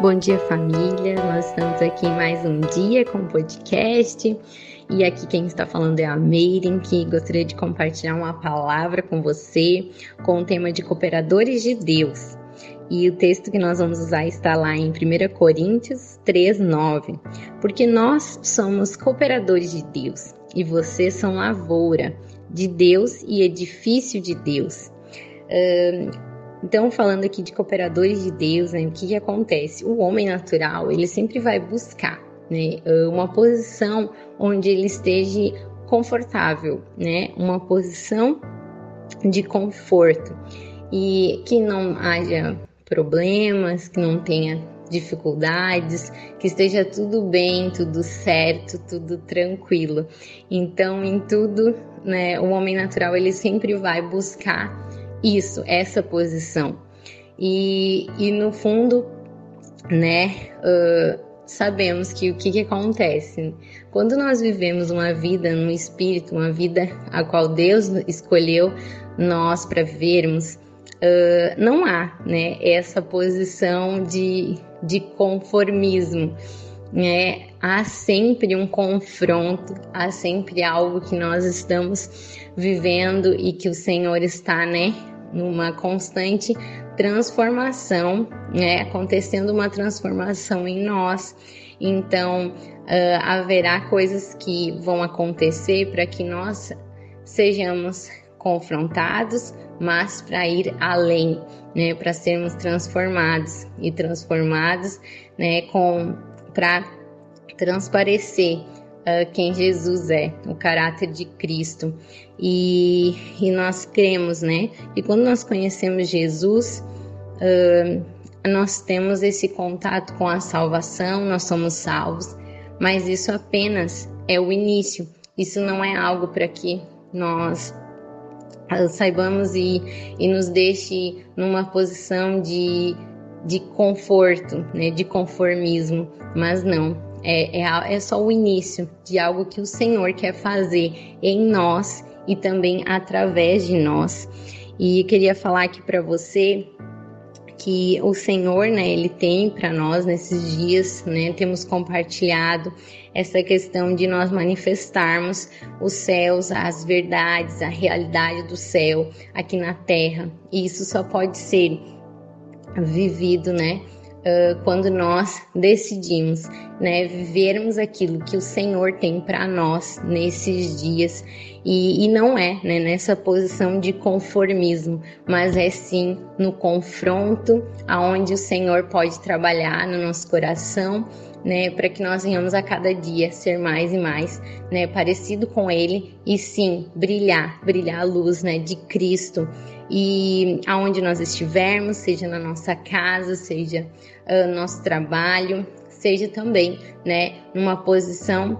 Bom dia, família. Nós estamos aqui mais um dia com o podcast. E aqui quem está falando é a Meirin, que gostaria de compartilhar uma palavra com você com o tema de cooperadores de Deus. E o texto que nós vamos usar está lá em 1 Coríntios 3, 9. Porque nós somos cooperadores de Deus e vocês são lavoura de Deus e edifício de Deus. Uh, então, falando aqui de cooperadores de Deus, né, o que, que acontece? O homem natural, ele sempre vai buscar né, uma posição onde ele esteja confortável, né, uma posição de conforto e que não haja problemas, que não tenha dificuldades, que esteja tudo bem, tudo certo, tudo tranquilo. Então, em tudo, né, o homem natural ele sempre vai buscar isso, essa posição. E, e no fundo, né, uh, sabemos que o que, que acontece? Quando nós vivemos uma vida no espírito, uma vida a qual Deus escolheu nós para vivermos, uh, não há né, essa posição de, de conformismo. Né? Há sempre um confronto, há sempre algo que nós estamos vivendo e que o Senhor está né, numa constante transformação, né? acontecendo uma transformação em nós. Então, uh, haverá coisas que vão acontecer para que nós sejamos confrontados, mas para ir além, né, para sermos transformados e transformados, né, com para transparecer uh, quem Jesus é, o caráter de Cristo. E, e nós cremos, né? E quando nós conhecemos Jesus, uh, nós temos esse contato com a salvação, nós somos salvos, mas isso apenas é o início. Isso não é algo para que nós saibamos e, e nos deixe numa posição de, de conforto, né, de conformismo, mas não, é, é, é só o início de algo que o Senhor quer fazer em nós e também através de nós. E queria falar aqui para você que o Senhor, né, ele tem para nós nesses dias, né, temos compartilhado essa questão de nós manifestarmos os céus, as verdades, a realidade do céu aqui na terra. E isso só pode ser vivido, né, uh, quando nós decidimos né, vivermos aquilo que o Senhor tem para nós nesses dias. E, e não é né, nessa posição de conformismo, mas é sim no confronto aonde o Senhor pode trabalhar no nosso coração né, para que nós venhamos a cada dia ser mais e mais, né, parecido com Ele e sim brilhar, brilhar a luz, né, de Cristo e aonde nós estivermos, seja na nossa casa, seja uh, no nosso trabalho, seja também, né, numa posição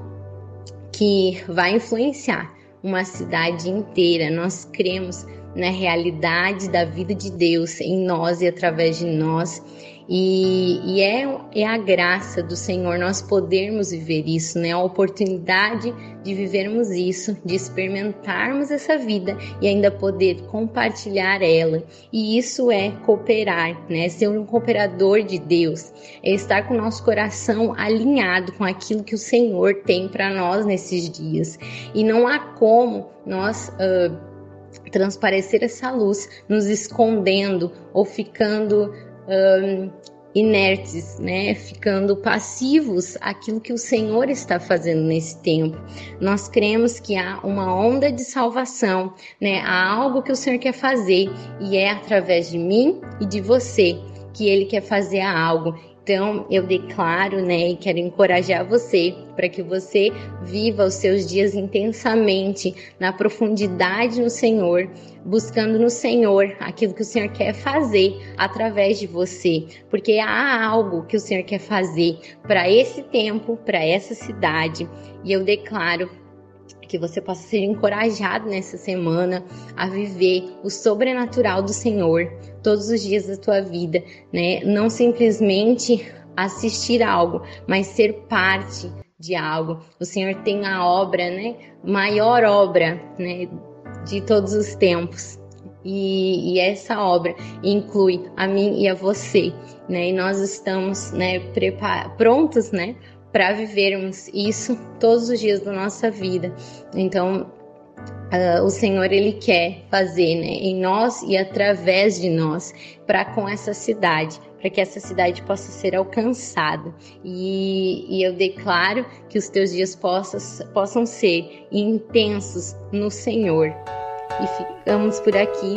que vai influenciar uma cidade inteira. Nós cremos na realidade da vida de Deus em nós e através de nós. E, e, é, é a graça do Senhor nós podermos viver isso, né? A oportunidade de vivermos isso, de experimentarmos essa vida e ainda poder compartilhar ela. E isso é cooperar, né? Ser um cooperador de Deus, é estar com o nosso coração alinhado com aquilo que o Senhor tem para nós nesses dias. E não há como nós. Uh, transparecer essa luz, nos escondendo ou ficando um, inertes, né, ficando passivos àquilo que o Senhor está fazendo nesse tempo. Nós cremos que há uma onda de salvação, né, há algo que o Senhor quer fazer e é através de mim e de você que Ele quer fazer algo. Então, eu declaro, né, e quero encorajar você para que você viva os seus dias intensamente na profundidade no Senhor, buscando no Senhor aquilo que o Senhor quer fazer através de você, porque há algo que o Senhor quer fazer para esse tempo, para essa cidade, e eu declaro que você possa ser encorajado nessa semana a viver o sobrenatural do Senhor todos os dias da tua vida, né? Não simplesmente assistir algo, mas ser parte de algo. O Senhor tem a obra, né? Maior obra, né? De todos os tempos. E, e, essa obra inclui a mim e a você, né? E nós estamos, né, prontos, né, para vivermos isso todos os dias da nossa vida. Então, uh, o Senhor ele quer fazer, né, em nós e através de nós, para com essa cidade, para que essa cidade possa ser alcançada. E, e, eu declaro que os teus dias possam, possam ser intensos no Senhor. E ficamos por aqui